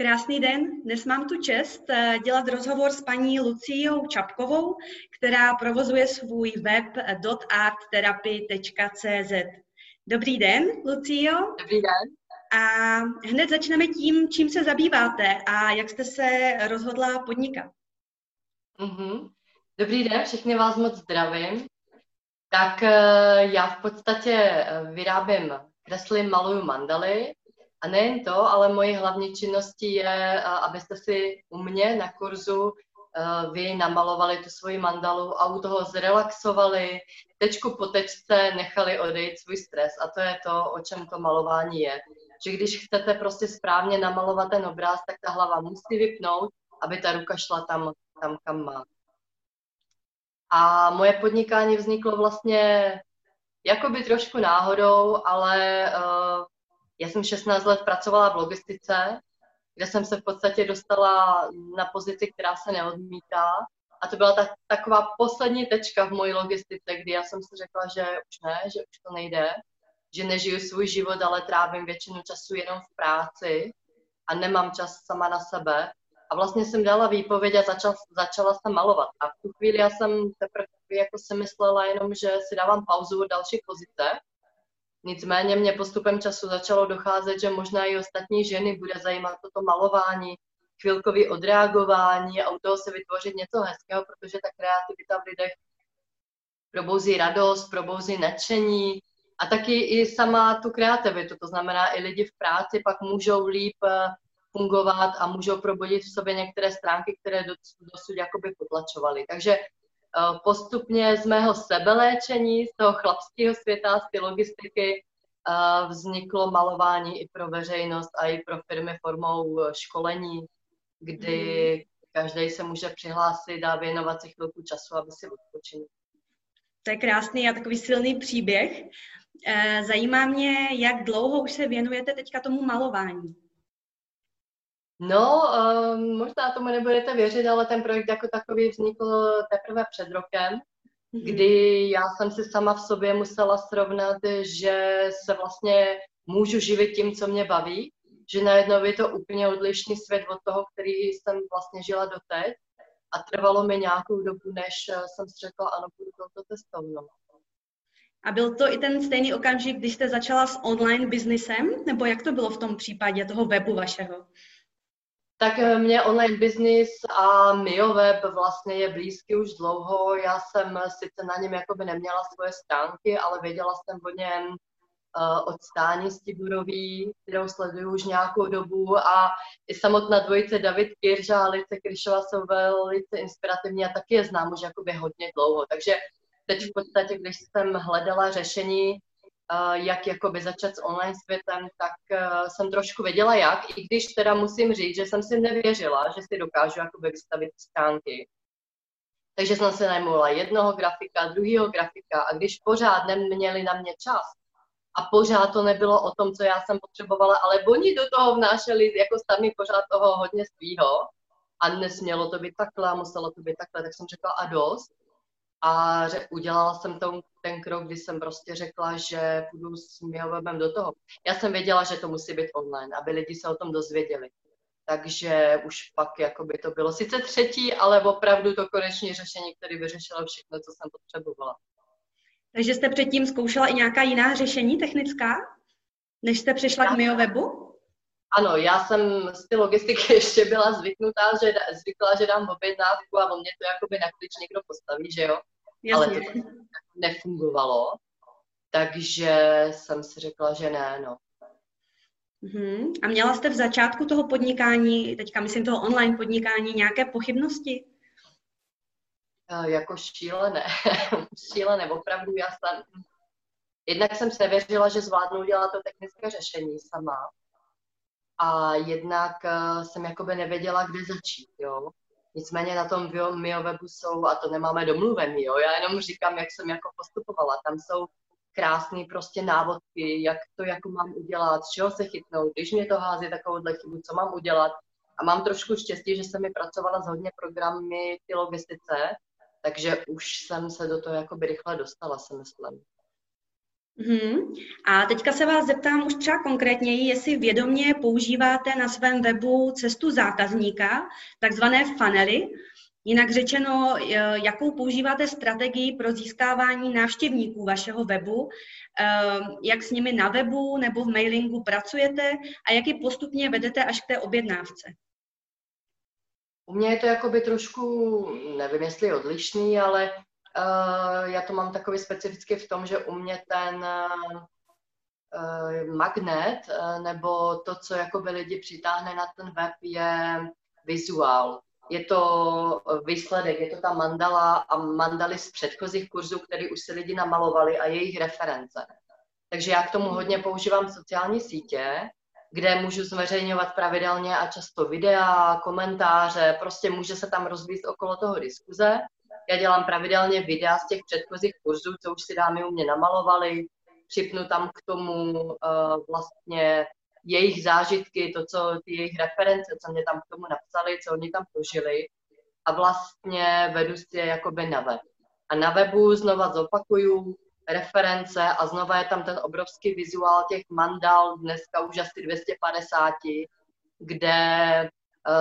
Krásný den. Dnes mám tu čest eh, dělat rozhovor s paní Luciou Čapkovou, která provozuje svůj web dotarttherapy.cz. Dobrý den, Lucio. Dobrý den. A hned začneme tím, čím se zabýváte a jak jste se rozhodla podnikat. Mm-hmm. Dobrý den, všechny vás moc zdravím. Tak eh, já v podstatě eh, vyrábím, kreslím, maluju mandaly a nejen to, ale mojí hlavní činností je, eh, abyste si u mě na kurzu vy namalovali tu svoji mandalu a u toho zrelaxovali, tečku po tečce nechali odejít svůj stres. A to je to, o čem to malování je. Že když chcete prostě správně namalovat ten obráz, tak ta hlava musí vypnout, aby ta ruka šla tam, tam kam má. A moje podnikání vzniklo vlastně jakoby trošku náhodou, ale uh, já jsem 16 let pracovala v logistice, kde jsem se v podstatě dostala na pozici, která se neodmítá. A to byla ta, taková poslední tečka v mojí logistice, kdy já jsem si řekla, že už ne, že už to nejde, že nežiju svůj život, ale trávím většinu času jenom v práci a nemám čas sama na sebe. A vlastně jsem dala výpověď a začal, začala jsem malovat. A v tu chvíli já jsem teprve jako si myslela jenom, že si dávám pauzu od další pozice. Nicméně mě postupem času začalo docházet, že možná i ostatní ženy bude zajímat toto malování, chvilkový odreagování a u toho se vytvořit něco hezkého, protože ta kreativita v lidech probouzí radost, probouzí nadšení a taky i sama tu kreativitu. To znamená, i lidi v práci pak můžou líp eh, fungovat a můžou probudit v sobě některé stránky, které dosud, jakoby potlačovaly. Takže postupně z mého sebeléčení, z toho chlapského světa, z té logistiky, uh, vzniklo malování i pro veřejnost a i pro firmy formou eh, školení, kdy mm. každý se může přihlásit a věnovat si chvilku času, aby si odpočinul. To je krásný a takový silný příběh. Zajímá mě, jak dlouho už se věnujete teďka tomu malování. No, um, možná tomu nebudete věřit, ale ten projekt jako takový vznikl teprve před rokem, mm-hmm. kdy já jsem si sama v sobě musela srovnat, že se vlastně můžu živit tím, co mě baví, že najednou je to úplně odlišný svět od toho, který jsem vlastně žila doteď a trvalo mi nějakou dobu, než jsem si řekla, ano, budu touto cestou. No. A byl to i ten stejný okamžik, když jste začala s online biznisem, nebo jak to bylo v tom případě toho webu vašeho? Tak eh, mě online business a MioWeb vlastně je blízký už dlouho. Já jsem sice na něm jakoby neměla svoje stránky, ale věděla jsem o něm uh, od Stání Stiburový, kterou sleduju už nějakou dobu a i samotná dvojice David Kirš a Alice Kryšova jsou velice inspirativní a taky je znám už jakoby hodně dlouho. Takže teď v podstatě, když jsem hledala řešení, jak jakoby začat s online světem, tak uh, jsem trošku věděla jak, i když teda musím říct, že jsem si nevěřila, že si dokážu jakoby vystavit stránky. Takže jsem se najmula jednoho grafika, druhého grafika a když pořád neměli na mě čas a pořád to nebylo o tom, co já jsem potřebovala, ale oni do toho vnášeli jako sami pořád toho hodně svýho a nesmělo to být takhle muselo to být takhle, tak jsem řekla a dost a ře- udělala jsem tom, ten krok, kdy jsem prostě řekla, že půjdu s Mihovebem do toho. Já jsem věděla, že to musí být online, aby lidi se o tom dozvěděli. Takže už pak jako by to bylo sice třetí, ale opravdu to konečné řešení, které vyřešilo všechno, co jsem potřebovala. Takže jste předtím zkoušela i nějaká jiná řešení technická, než jste přišla k Miowebu? Ano, já jsem z té logistiky ještě byla zvyknutá, že zvykla, že dám objednávku a on mě to jakoby na klíč někdo postaví, že jo? Jasně. Ale to nefungovalo, takže jsem si řekla, že ne, no. Uh-huh. A měla jste v začátku toho podnikání, teďka myslím toho online podnikání, nějaké pochybnosti? Uh, jako šílené, šílené, opravdu já jsem, jednak jsem se nevěřila, že zvládnu dělat to technické řešení sama a jednak uh, jsem jakoby nevěděla, kde začít, jo. Nicméně na tom Mio webu jsou, a to nemáme domluvený, jo, já jenom říkám, jak jsem jako postupovala. Tam jsou krásné prostě návodky, jak to jako mám udělat, z čeho se chytnout, když mě to hází takovouhle chybu, co mám udělat. A mám trošku štěstí, že jsem mi pracovala s hodně programy ty logistice, takže už jsem se do toho jakoby rychle dostala, si myslím. Hmm. A teďka se vás zeptám už třeba konkrétněji, jestli vědomě používáte na svém webu cestu zákazníka, takzvané funnely, Jinak řečeno, jakou používáte strategii pro získávání návštěvníků vašeho webu, ehm, jak s nimi na webu nebo v mailingu pracujete a jak je postupně vedete až k té objednávce? U mě je to jakoby trošku, nevím jestli odlišný, ale já to mám takový specificky v tom, že u mě ten uh, magnet uh, nebo to, co jakoby lidi přitáhne na ten web, je vizuál je to eh, výsledek, je to ta mandala a mandaly z předchozích kurzů, které už si lidi namalovali a jejich reference. Takže já k tomu hodně používám sociální sítě, kde můžu zveřejňovat pravidelně a často videa, komentáře, prostě může se tam rozvíjet okolo toho diskuze. Já dělám pravidelně videa z těch předchozích kurzů, co už si dámy u mě namalovali, připnu tam k tomu uh, vlastně jejich zážitky, to, co ty jejich reference, co mě tam k tomu napsali, co oni tam prožili a vlastně vedu si je jakoby na web. A na webu znova zopakuju reference a znova je tam ten obrovský vizuál těch mandal, dneska už asi 250, kde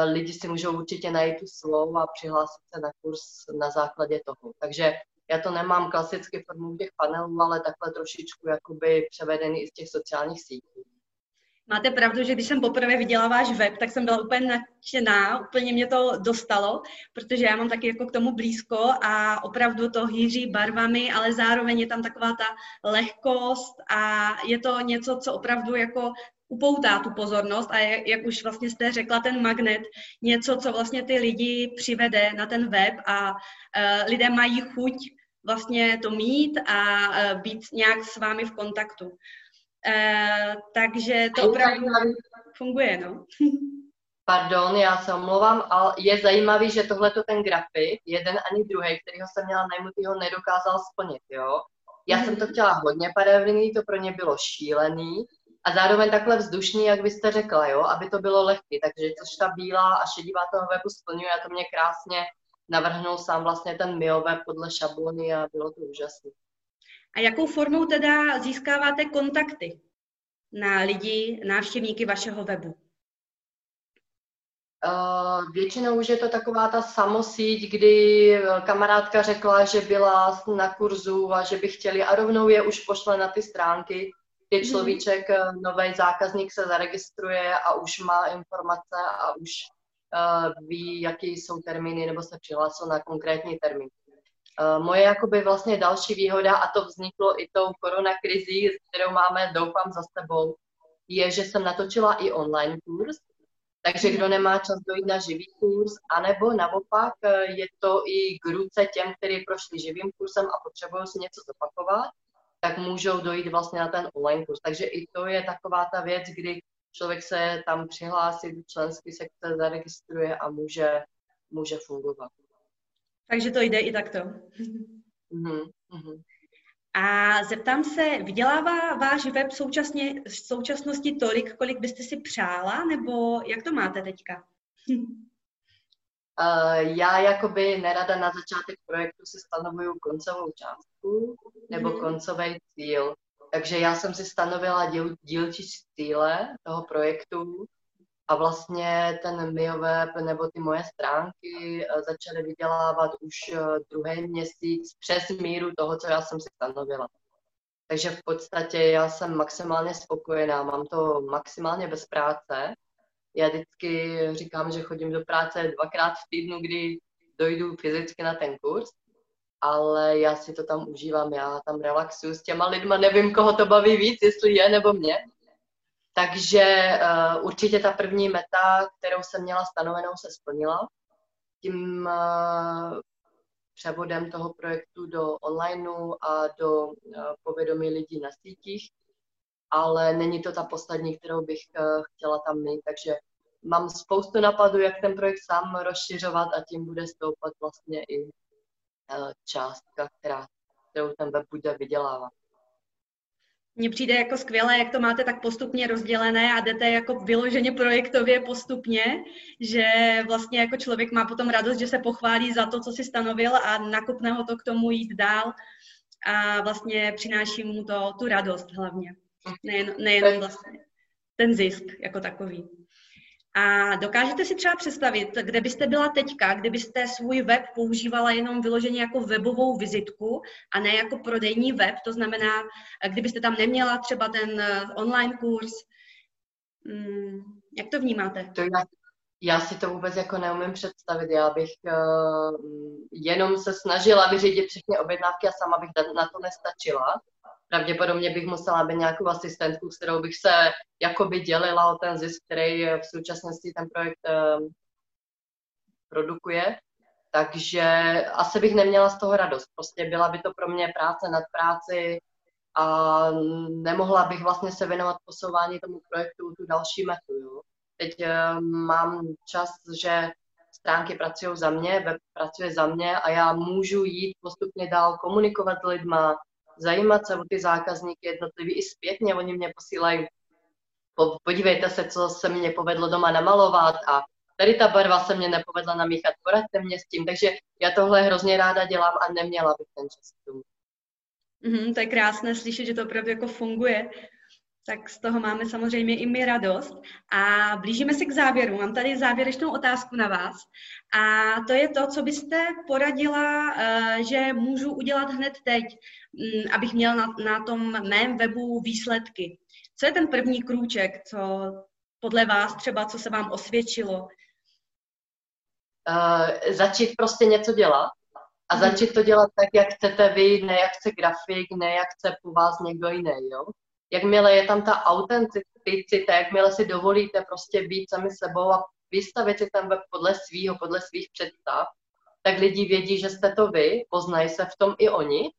lidi si můžou určitě najít tu svou a přihlásit se na kurz na základě toho. Takže já to nemám klasicky formou těch panelů, ale takhle trošičku jakoby převedený i z těch sociálních sítí. Máte pravdu, že když jsem poprvé viděla váš web, tak jsem byla úplně nadšená, úplně mě to dostalo, protože já mám taky jako k tomu blízko a opravdu to hýří barvami, ale zároveň je tam taková ta lehkost a je to něco, co opravdu jako upoutá tu pozornost a jak už vlastně jste řekla, ten magnet, něco, co vlastně ty lidi přivede na ten web a uh, lidé mají chuť vlastně to mít a uh, být nějak s vámi v kontaktu. Uh, takže to opravdu funguje, no. Pardon, já se omlouvám, ale je zajímavý, že tohle to ten grafik, jeden ani druhý, kterýho jsem měla najmutý, ho nedokázal splnit, jo. Já jsem to chtěla hodně barevný, to pro ně bylo šílený a zároveň takhle vzdušný, jak byste řekla, jo, aby to bylo lehké. Takže což ta bílá a šedivá toho webu splňuje a to mě krásně navrhnul sám vlastně ten Mio web podle šablony a bylo to úžasné. A jakou formou teda získáváte kontakty na lidi, návštěvníky vašeho webu? Uh, většinou už je to taková ta samosíť, kdy kamarádka řekla, že byla na kurzu a že by chtěli a rovnou je už pošle na ty stránky, kde mhm. človíček, mm. nový zákazník se zaregistruje a už má informace a už uh, ví, jaký jsou termíny nebo se přihlásil na konkrétní termín. Eh, moje jakoby vlastně další výhoda, a to vzniklo i tou koronakrizí, kterou máme, doufám, za sebou, je, že jsem natočila i online kurz, takže kdo nemá čas dojít na živý kurz, anebo naopak eh, je to i k ruce těm, kteří prošli živým kurzem a potřebují si něco zopakovat, tak můžou dojít vlastně na ten online kurz. Takže i to je taková ta věc, kdy člověk se tam přihlásí do členské sekce, zaregistruje a může, může fungovat. Takže to jde i takto. Mm-hmm. A zeptám se, vydělává váš web současně, v současnosti tolik, kolik byste si přála, nebo jak to máte teďka? Uh, já jakoby nerada na začátek projektu si stanovuju koncovou částku nebo mm. koncový cíl. Takže já jsem si stanovila díl, dílčí cíle toho projektu a vlastně ten MioWeb nebo ty moje stránky eh, začaly vydělávat už eh, druhý měsíc přes míru toho, co já jsem si stanovila. Takže v podstatě já jsem maximálně spokojená, mám to maximálně bez práce. Já vždycky říkám, že chodím do práce dvakrát v týdnu, kdy dojdu fyzicky na ten kurz, ale já si to tam užívám, já tam relaxuju s těma lidma, nevím, koho to baví víc, jestli je nebo mě, takže uh, určitě ta první meta, kterou jsem měla stanovenou, se splnila. Tím uh, převodem toho projektu do onlineu a do uh, povědomí lidí na sítích, ale není to ta poslední, kterou bych uh, chtěla tam mít, takže mám spoustu napadů, jak ten projekt sám rozšiřovat a tím bude stoupat vlastně i uh, částka, která, kterou ten web bude vydělávat. Mně přijde jako skvělé, jak to máte tak postupně rozdělené a jdete jako vyloženě projektově postupně, že vlastně jako člověk má potom radost, že se pochválí za to, co si stanovil a nakopne ho to k tomu jít dál. a vlastně přináší mu to tu radost hlavně. Nejen, nejenom vlastně ten zisk jako takový. A dokážete si třeba představit, kde byste byla teďka, kdybyste svůj web používala jenom vyloženě jako webovou vizitku a ne jako prodejní web, to znamená, kdybyste tam neměla třeba ten eh, online kurz. Hmm, jak to vnímáte? To já, já si to vůbec jako neumím představit. Já bych uh, jenom se snažila vyřídit všechny objednávky a sama bych na to nestačila pravděpodobně bych musela být nějakou asistentku, s kterou bych se jakoby dělila o ten zisk, který v současnosti ten projekt um, produkuje. Takže asi bych neměla z toho radost. Prostě byla by to pro mě práce nad práci a nemohla bych vlastně se věnovat posouvání tomu projektu tu další metu. Jo. Teď um, mám čas, že stránky pracují za mě, web pracuje za mě a já můžu jít postupně dál komunikovat s lidma, zajímat se o ty zákazníky jednotlivý i zpětně, oni mě posílají, podívejte se, co se mě povedlo doma namalovat a tady ta barva se mě nepovedla namíchat, poraďte mě s tím, takže já tohle hrozně ráda dělám a neměla bych ten čas k tomu. Mm, to je krásné slyšet, že to opravdu jako funguje tak z toho máme samozřejmě i my radost. A blížíme se k závěru. Mám tady závěrečnou otázku na vás. A to je to, co byste poradila, eh, že můžu udělat hned teď, mm, abych měl na, na tom mém webu výsledky. Co je ten první krůček, co podle vás třeba, co se vám osvědčilo? Uh, začít prostě něco dělat a mhm. začít to dělat tak, jak chcete vy, ne jak chce grafik, ne jak chce po vás někdo jiný, jo? jakmile je tam ta autenticita, jakmile si dovolíte prostě být sami sebou a vystavit si ten web podle svýho, podle svých představ, tak lidi vědí, že jste to vy, poznají se v tom i oni.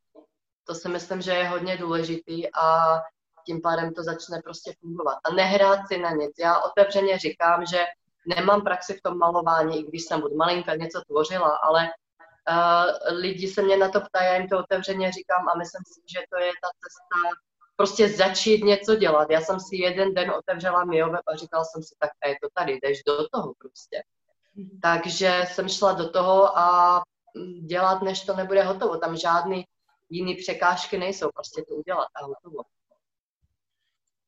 To si myslím, že je hodně důležitý a tím pádem to začne prostě fungovat. A nehrát si na nic. Já otevřeně říkám, že nemám praxi v tom malování, i když jsem od malinka něco tvořila, ale uh, lidi se mě na to ptají, já jim to otevřeně říkám a myslím si, že to je ta cesta, prostě začít něco dělat. Já jsem si jeden den otevřela web a říkala jsem si, tak a je to tady, jdeš do toho prostě. Mhm. Takže jsem šla do toho a dělat, než to nebude hotovo. Tam žádný jiný překážky nejsou, prostě to udělat a hotovo.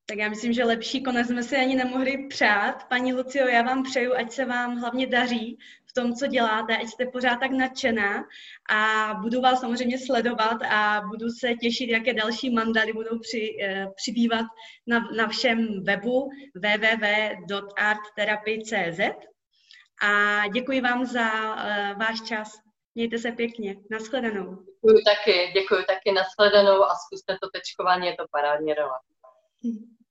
Tak já myslím, že lepší konec jsme si ani nemohli přát. Paní Lucio, já vám přeju, ať se vám hlavně daří v tom, co děláte, ať jste pořád tak nadšená a budu vás samozřejmě sledovat a budu se těšit, jaké další mandaly budou při, eh, přibývat na, na všem webu www.arttherapy.cz a děkuji vám za uh, váš čas. Mějte se pěkně. Naschledanou. Děkuji taky, děkuji taky. Naschledanou a zkuste to tečkování, je to parádně. 嗯。